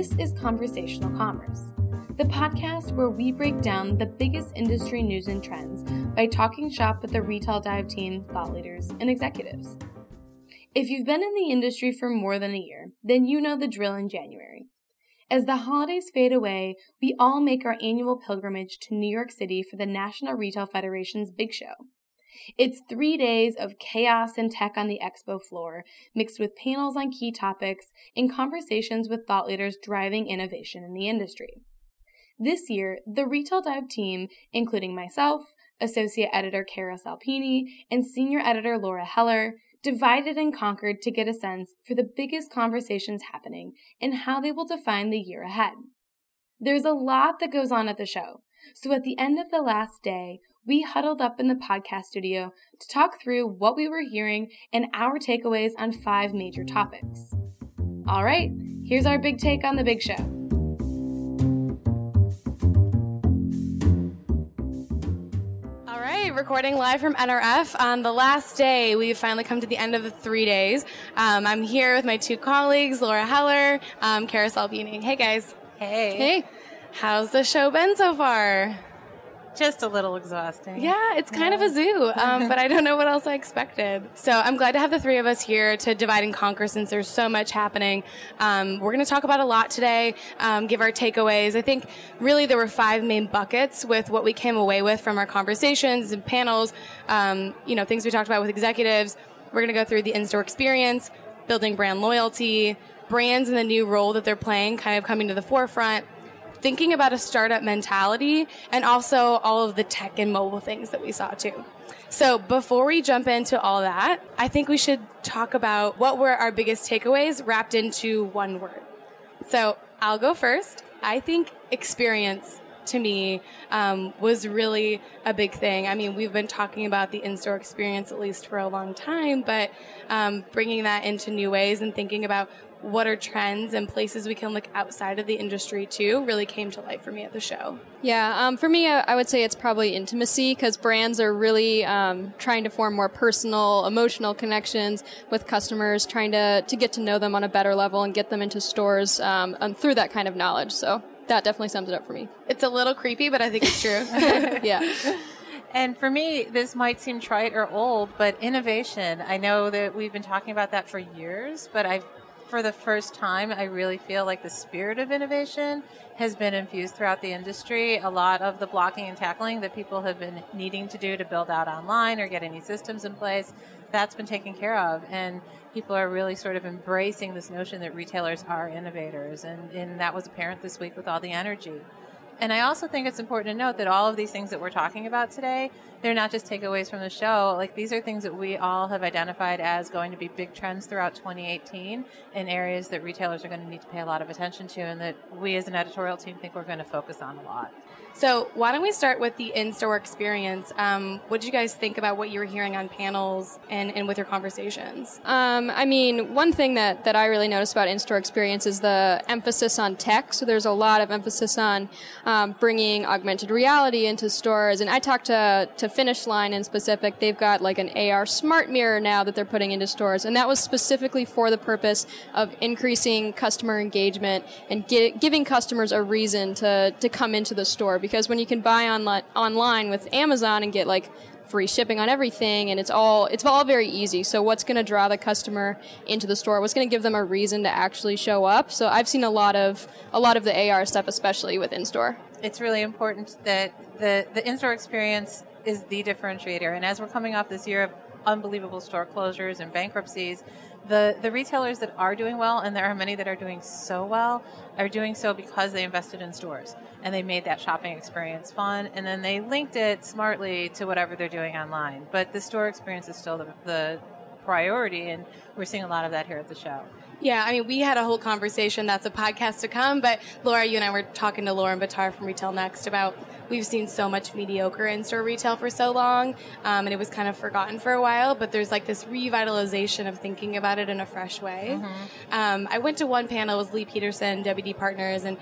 this is Conversational Commerce, the podcast where we break down the biggest industry news and trends by talking shop with the Retail Dive team, thought leaders, and executives. If you've been in the industry for more than a year, then you know the drill in January. As the holidays fade away, we all make our annual pilgrimage to New York City for the National Retail Federation's Big Show. It's three days of chaos and tech on the expo floor, mixed with panels on key topics and conversations with thought leaders driving innovation in the industry. This year, the Retail Dive team, including myself, Associate Editor Cara Salpini, and Senior Editor Laura Heller, divided and conquered to get a sense for the biggest conversations happening and how they will define the year ahead. There's a lot that goes on at the show, so at the end of the last day, we huddled up in the podcast studio to talk through what we were hearing and our takeaways on five major topics. All right, here's our big take on the big show. All right, recording live from NRF on the last day. We've finally come to the end of the three days. Um, I'm here with my two colleagues, Laura Heller, um, Cara Salpini. Hey guys. Hey. Hey. How's the show been so far? Just a little exhausting. Yeah, it's kind of a zoo, um, but I don't know what else I expected. So I'm glad to have the three of us here to divide and conquer since there's so much happening. Um, we're going to talk about a lot today, um, give our takeaways. I think really there were five main buckets with what we came away with from our conversations and panels, um, you know, things we talked about with executives. We're going to go through the in-store experience, building brand loyalty, brands and the new role that they're playing kind of coming to the forefront thinking about a startup mentality and also all of the tech and mobile things that we saw too. So before we jump into all that, I think we should talk about what were our biggest takeaways wrapped into one word. So I'll go first. I think experience to me um, was really a big thing. I mean, we've been talking about the in-store experience at least for a long time, but um, bringing that into new ways and thinking about what are trends and places we can look outside of the industry too really came to life for me at the show. Yeah, um, for me, I would say it's probably intimacy because brands are really um, trying to form more personal, emotional connections with customers, trying to, to get to know them on a better level and get them into stores um, through that kind of knowledge. So that definitely sums it up for me. It's a little creepy, but I think it's true. yeah. And for me, this might seem trite or old, but innovation. I know that we've been talking about that for years, but I've for the first time, I really feel like the spirit of innovation has been infused throughout the industry. A lot of the blocking and tackling that people have been needing to do to build out online or get any systems in place, that's been taken care of. And people are really sort of embracing this notion that retailers are innovators. And, and that was apparent this week with all the energy. And I also think it's important to note that all of these things that we're talking about today, they're not just takeaways from the show. Like these are things that we all have identified as going to be big trends throughout 2018 in areas that retailers are going to need to pay a lot of attention to and that we as an editorial team think we're going to focus on a lot. So, why don't we start with the in store experience? Um, what did you guys think about what you were hearing on panels and, and with your conversations? Um, I mean, one thing that, that I really noticed about in store experience is the emphasis on tech. So, there's a lot of emphasis on um, bringing augmented reality into stores. And I talked to, to Finish Line in specific. They've got like an AR smart mirror now that they're putting into stores. And that was specifically for the purpose of increasing customer engagement and giving customers a reason to, to come into the store because when you can buy online online with Amazon and get like free shipping on everything and it's all it's all very easy. So what's going to draw the customer into the store? What's going to give them a reason to actually show up? So i've seen a lot of a lot of the ar stuff especially with in-store. It's really important that the the in-store experience is the differentiator. And as we're coming off this year of unbelievable store closures and bankruptcies the the retailers that are doing well, and there are many that are doing so well, are doing so because they invested in stores and they made that shopping experience fun, and then they linked it smartly to whatever they're doing online. But the store experience is still the, the priority, and we're seeing a lot of that here at the show. Yeah, I mean, we had a whole conversation. That's a podcast to come. But Laura, you and I were talking to Lauren Bitar from Retail Next about we've seen so much mediocre in-store retail for so long, um, and it was kind of forgotten for a while. But there's like this revitalization of thinking about it in a fresh way. Mm-hmm. Um, I went to one panel. It was Lee Peterson, WD Partners, and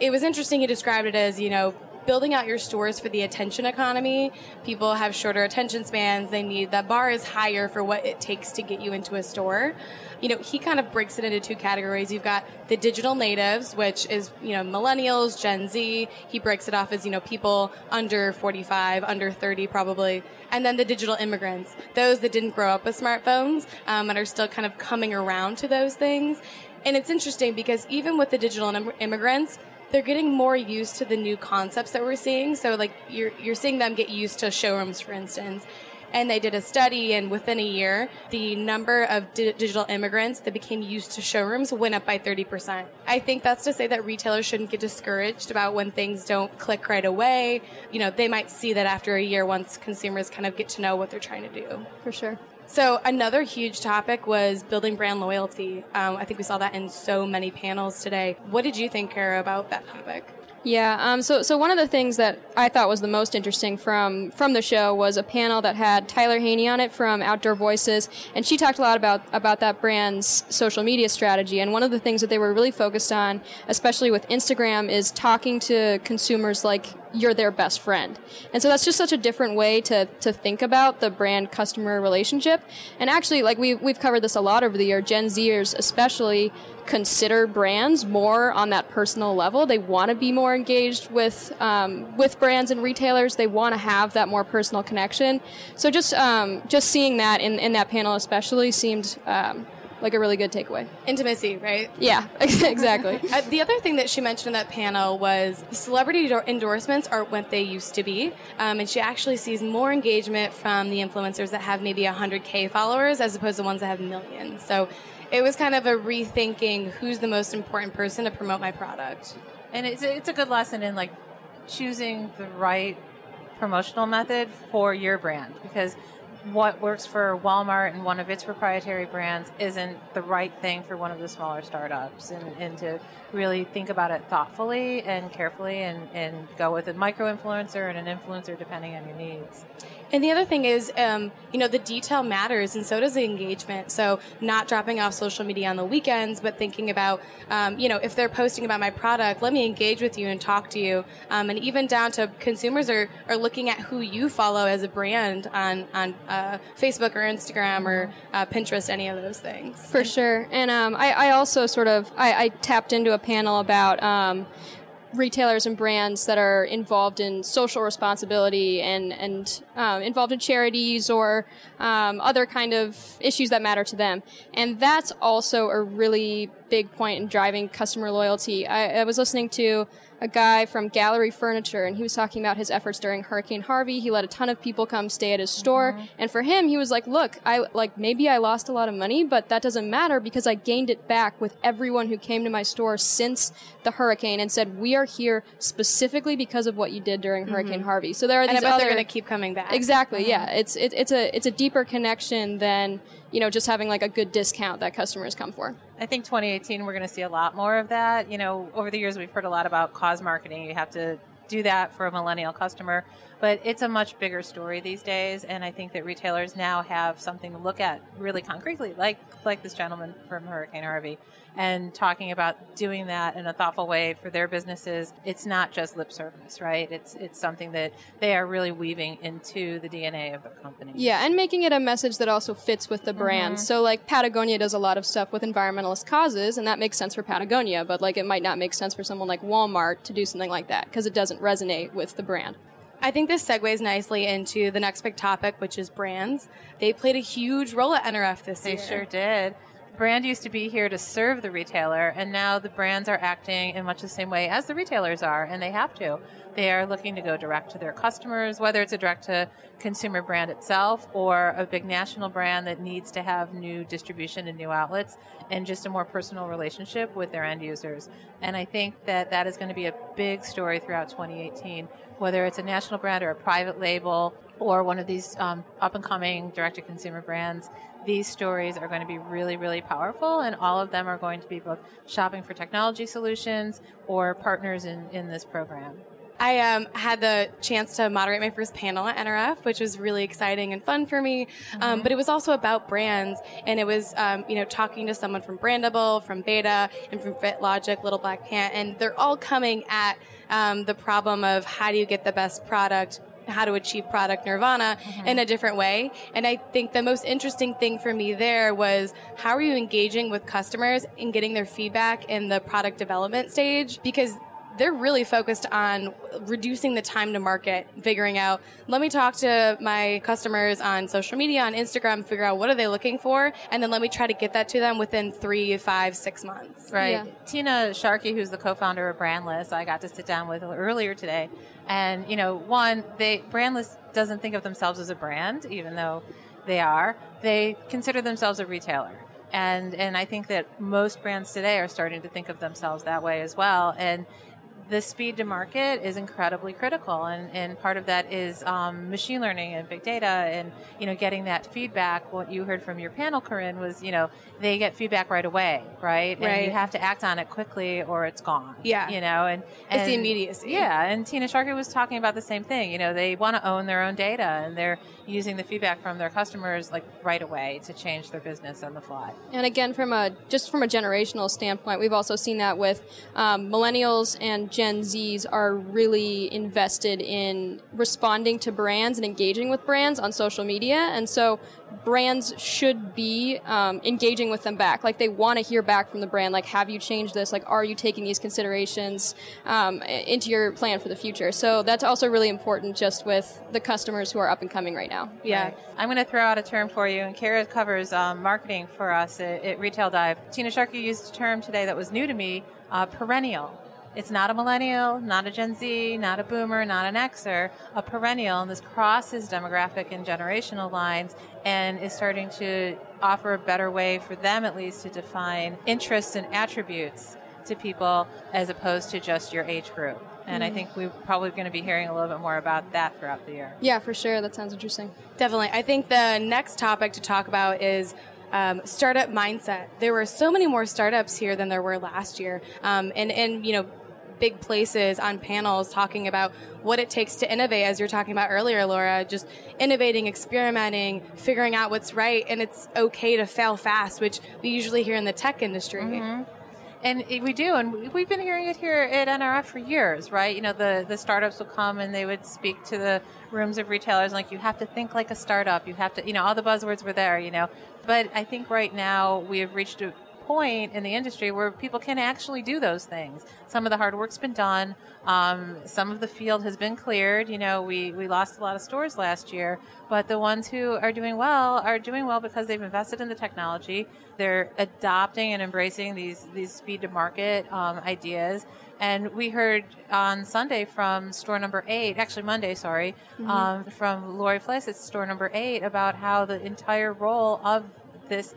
it was interesting. He described it as you know building out your stores for the attention economy. People have shorter attention spans. They need the bar is higher for what it takes to get you into a store. You know, he kind of breaks it into two categories. You've got the digital natives, which is, you know, millennials, Gen Z. He breaks it off as, you know, people under 45, under 30 probably. And then the digital immigrants, those that didn't grow up with smartphones um, and are still kind of coming around to those things. And it's interesting because even with the digital immigrants, they're getting more used to the new concepts that we're seeing. So like you're you're seeing them get used to showrooms, for instance. And they did a study, and within a year, the number of di- digital immigrants that became used to showrooms went up by 30%. I think that's to say that retailers shouldn't get discouraged about when things don't click right away. You know, they might see that after a year once consumers kind of get to know what they're trying to do. For sure. So another huge topic was building brand loyalty. Um, I think we saw that in so many panels today. What did you think, Cara, about that topic? Yeah. Um, so, so one of the things that I thought was the most interesting from from the show was a panel that had Tyler Haney on it from Outdoor Voices, and she talked a lot about about that brand's social media strategy. And one of the things that they were really focused on, especially with Instagram, is talking to consumers like you're their best friend. And so that's just such a different way to, to think about the brand customer relationship. And actually, like we, we've covered this a lot over the year, Gen Zers especially consider brands more on that personal level. They want to be more engaged with, um, with brands and retailers. They want to have that more personal connection. So just, um, just seeing that in, in that panel especially seemed, um, like a really good takeaway. Intimacy, right? Yeah, exactly. uh, the other thing that she mentioned in that panel was celebrity endorsements are what they used to be, um, and she actually sees more engagement from the influencers that have maybe 100k followers as opposed to ones that have millions. So it was kind of a rethinking who's the most important person to promote my product. And it's it's a good lesson in like choosing the right promotional method for your brand because what works for Walmart and one of its proprietary brands isn't the right thing for one of the smaller startups and, and to really think about it thoughtfully and carefully and, and go with a micro influencer and an influencer depending on your needs. And the other thing is, um, you know, the detail matters, and so does the engagement. So, not dropping off social media on the weekends, but thinking about, um, you know, if they're posting about my product, let me engage with you and talk to you. Um, and even down to consumers are, are looking at who you follow as a brand on on uh, Facebook or Instagram or uh, Pinterest, any of those things. For sure. And um, I, I, also sort of I, I, tapped into a panel about um, retailers and brands that are involved in social responsibility and and um, involved in charities or um, other kind of issues that matter to them, and that's also a really big point in driving customer loyalty. I, I was listening to a guy from Gallery Furniture, and he was talking about his efforts during Hurricane Harvey. He let a ton of people come stay at his store, mm-hmm. and for him, he was like, "Look, I like maybe I lost a lot of money, but that doesn't matter because I gained it back with everyone who came to my store since the hurricane and said we are here specifically because of what you did during mm-hmm. Hurricane Harvey." So there are these and I bet other, they're going to keep coming back. Exactly. Mm-hmm. Yeah, it's it, it's a it's a deeper connection than you know just having like a good discount that customers come for. I think 2018 we're going to see a lot more of that. You know, over the years we've heard a lot about cause marketing. You have to do that for a millennial customer, but it's a much bigger story these days. And I think that retailers now have something to look at really concretely, like like this gentleman from Hurricane Harvey, and talking about doing that in a thoughtful way for their businesses. It's not just lip service, right? It's it's something that they are really weaving into the DNA of their company. Yeah, and making it a message that also fits with the brand. Mm-hmm. So like Patagonia does a lot of stuff with environmentalist causes, and that makes sense for Patagonia, but like it might not make sense for someone like Walmart to do something like that because it doesn't resonate with the brand. I think this segues nicely into the next big topic, which is brands. They played a huge role at NRF this they year. They sure did. Brand used to be here to serve the retailer, and now the brands are acting in much the same way as the retailers are, and they have to. They are looking to go direct to their customers, whether it's a direct to consumer brand itself or a big national brand that needs to have new distribution and new outlets and just a more personal relationship with their end users. And I think that that is going to be a big story throughout 2018, whether it's a national brand or a private label or one of these um, up and coming direct to consumer brands, these stories are going to be really, really powerful, and all of them are going to be both shopping for technology solutions or partners in, in this program. I um, had the chance to moderate my first panel at NRF, which was really exciting and fun for me. Um, mm-hmm. Um, but it was also about brands, and it was um, you know talking to someone from Brandable, from Beta, and from FitLogic, Little Black Pant, and they're all coming at um, the problem of how do you get the best product how to achieve product nirvana mm-hmm. in a different way. And I think the most interesting thing for me there was how are you engaging with customers and getting their feedback in the product development stage? Because they're really focused on reducing the time to market, figuring out, let me talk to my customers on social media, on Instagram, figure out what are they looking for, and then let me try to get that to them within three, five, six months. Right. Yeah. Tina Sharkey, who's the co-founder of Brandless, I got to sit down with earlier today. And, you know, one, they, Brandless doesn't think of themselves as a brand, even though they are. They consider themselves a retailer and and I think that most brands today are starting to think of themselves that way as well. And the speed to market is incredibly critical, and, and part of that is um, machine learning and big data, and you know getting that feedback. What you heard from your panel, Corinne, was you know they get feedback right away, right? Right. And you have to act on it quickly, or it's gone. Yeah. You know, and, and it's the immediacy. Yeah, and Tina Sharkey was talking about the same thing. You know, they want to own their own data, and they're using the feedback from their customers like right away to change their business on the fly. And again, from a just from a generational standpoint, we've also seen that with um, millennials and Gen Zs are really invested in responding to brands and engaging with brands on social media. And so brands should be um, engaging with them back. Like they want to hear back from the brand. Like, have you changed this? Like, are you taking these considerations um, into your plan for the future? So that's also really important just with the customers who are up and coming right now. Yeah. Right. I'm going to throw out a term for you. And Cara covers um, marketing for us at, at, Retail Dive. Tina Sharkey used a term today that was new to me, uh, perennial. It's not a millennial, not a Gen Z, not a boomer, not an Xer, a perennial, and this crosses demographic and generational lines and is starting to offer a better way for them at least to define interests and attributes to people as opposed to just your age group. And mm-hmm. I think we're probably going to be hearing a little bit more about that throughout the year. Yeah, for sure. That sounds interesting. Definitely. I think the next topic to talk about is um, startup mindset. There were so many more startups here than there were last year, um, and and you know big places on panels talking about what it takes to innovate, as you're talking about earlier, Laura, just innovating, experimenting, figuring out what's right, and it's okay to fail fast, which we usually hear in the tech industry. Mm-hmm. And we do, and we've been hearing it here at NRF for years, right? You know, the, the startups will come and they would speak to the rooms of retailers like, you have to think like a startup. You have to, you know, all the buzzwords were there, you know. But I think right now we have reached a point in the industry where people can actually do those things. Some of the hard work's been done. Um, some of the field has been cleared. You know, we, we lost a lot of stores last year, but the ones who are doing well are doing well because they've invested in the technology. They're adopting and embracing these, these speed to market um, ideas. And we heard on Sunday from store number eight, actually Monday, sorry, mm-hmm. um, from Lori Flees at store number eight about how the entire role of this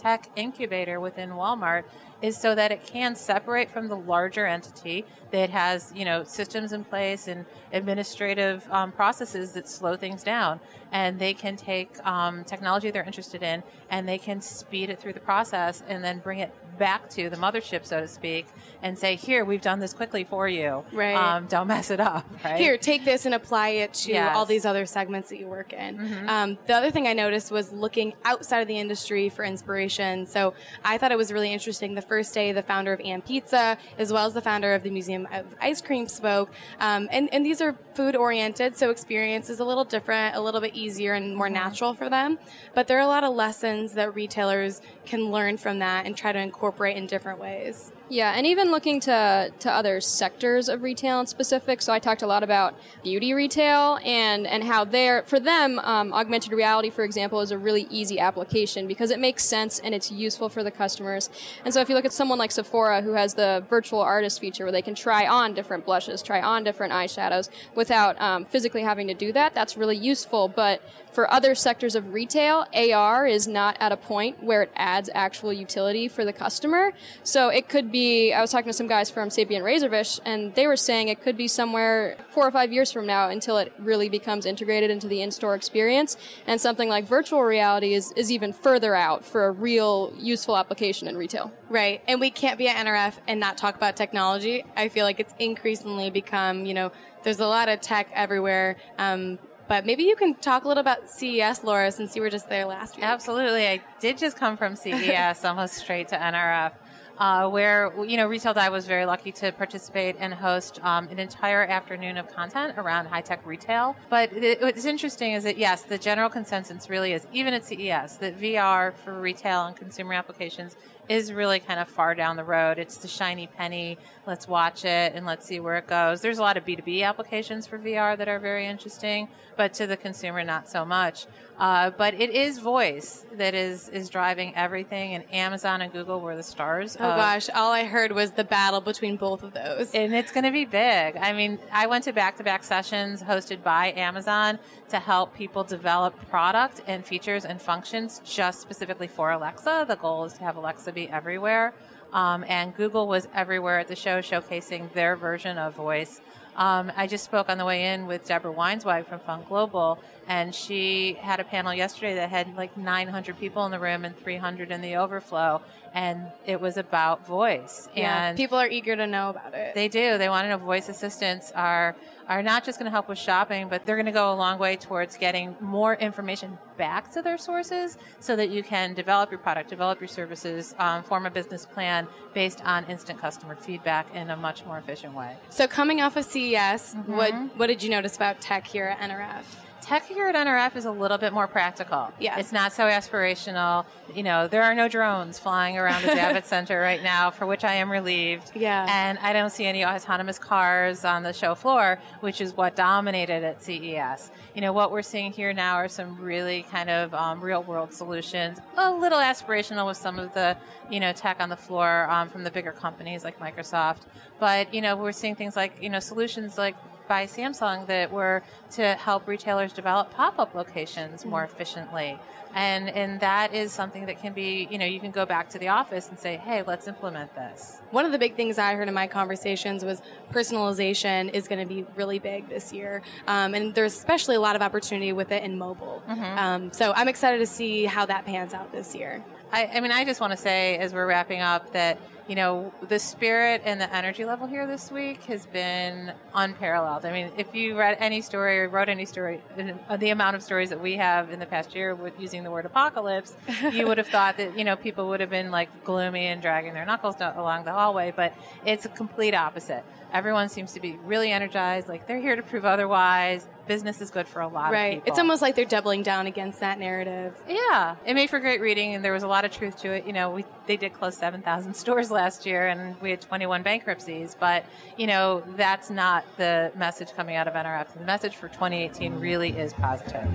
tech incubator within Walmart is so that it can separate from the larger entity that has, you know, systems in place and administrative um, processes that slow things down. And they can take um, technology they're interested in and they can speed it through the process and then bring it back to the mothership, so to speak, and say, "Here, we've done this quickly for you. Right? Um, don't mess it up. Right? Here, take this and apply it to yes. all these other segments that you work in." Mm-hmm. Um, the other thing I noticed was looking outside of the industry for inspiration. So I thought it was really interesting. The first day, the founder of &pizza, as well as the founder of the Museum of Ice Cream, spoke, um, and and these are food oriented, so experience is a little different, a little bit easier and more natural for them. But there are a lot of lessons that retailers can learn from that and try to incorporate in different ways. Yeah, and even looking to, to other sectors of retail in specific. So I talked a lot about beauty retail and, and how there, for them, um, augmented reality, for example, is a really easy application because it makes sense and it's useful for the customers. And so if you look at someone like Sephora who has the virtual artist feature where they can try on different blushes, try on different eyeshadows without um, physically having to do that, that's really useful. But for other sectors of retail, AR is not at a point where it adds actual utility for the customer. So it could be I was talking to some guys from Sapient Razorfish, and they were saying it could be somewhere four or five years from now until it really becomes integrated into the in-store experience. And something like virtual reality is, is even further out for a real useful application in retail. Right. And we can't be at NRF and not talk about technology. I feel like it's increasingly become, you know, there's a lot of tech everywhere. Um, but maybe you can talk a little about CES, Laura, since you were just there last week. Absolutely. I did just come from CES almost straight to NRF uh, where you know Retail Dive was very lucky to participate and host um, an entire afternoon of content around high tech retail. But it, what's interesting is that yes, the general consensus really is even at CES that VR for retail and consumer applications is really kind of far down the road. It's the shiny penny. Let's watch it and let's see where it goes. There's a lot of B2B applications for VR that are very interesting, but to the consumer, not so much. Uh, but it is voice that is is driving everything, and Amazon and Google were the stars. Oh gosh, all I heard was the battle between both of those, and it's going to be big. I mean, I went to back to back sessions hosted by Amazon to help people develop product and features and functions just specifically for Alexa. The goal is to have Alexa be everywhere. Um, and Google was everywhere at the show showcasing their version of voice. Um, I just spoke on the way in with Deborah Weinswig from Fung Global, and she had a panel yesterday that had like 900 people in the room and 300 in the overflow, and it was about voice. Yeah, and people are eager to know about it. They do. They want to know voice assistants are are not just going to help with shopping, but they're going to go a long way towards getting more information back to their sources so that you can develop your product, develop your services, um, form a business plan based on instant customer feedback in a much more efficient way. So, coming off of CES, mm-hmm. what what did you notice about tech here at NRF? Tech here at NRF is a little bit more practical. Yeah. It's not so aspirational. You know, there are no drones flying around the Javits Center right now, for which I am relieved. Yeah. And I don't see any autonomous cars on the show floor, which is what dominated at CES. You know, what we're seeing here now are some really kind of um, real world solutions, a little aspirational with some of the, you know, tech on the floor um, from the bigger companies like Microsoft. But, you know, we're seeing things like, you know, solutions like by Samsung that were to help retailers develop pop-up locations more mm-hmm. efficiently. And and that is something that can be, you know, you can go back to the office and say, "Hey, let's implement this." One of the big things I heard in my conversations was personalization is going to be really big this year, um, and there's especially a lot of opportunity with it in mobile. Mm-hmm. Um, so I'm excited to see how that pans out this year. I, I mean, I just want to say as we're wrapping up that you know, the spirit and the energy level here this week has been unparalleled. I mean, if you read any story or wrote any story, uh, the amount of stories that we have in the past year with using the word apocalypse, you would have thought that, you know, people would have been like gloomy and dragging their knuckles along the hallway, but it's a complete opposite. Everyone seems to be really energized, like they're here to prove otherwise. Business is good for a lot right. of people. It's almost like they're doubling down against that narrative. Yeah, it made for great reading, and there was a lot of truth to it. You know, we they did close seven thousand stores last year, and we had twenty one bankruptcies. But you know, that's not the message coming out of NRF. The message for 2018 really is positive.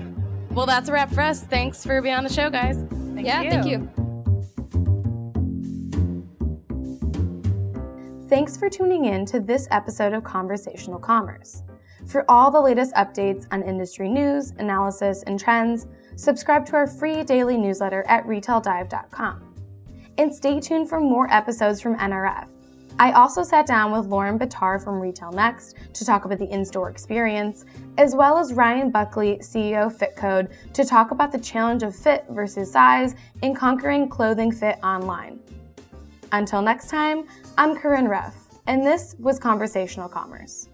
Well, that's a wrap for us. Thanks for being on the show, guys. Thank yeah, you. thank you. Thanks for tuning in to this episode of Conversational Commerce. For all the latest updates on industry news, analysis, and trends, subscribe to our free daily newsletter at retaildive.com. And stay tuned for more episodes from NRF. I also sat down with Lauren Bitar from Retail Next to talk about the in store experience, as well as Ryan Buckley, CEO FitCode, to talk about the challenge of fit versus size in conquering clothing fit online. Until next time, I'm Corinne Ruff, and this was Conversational Commerce.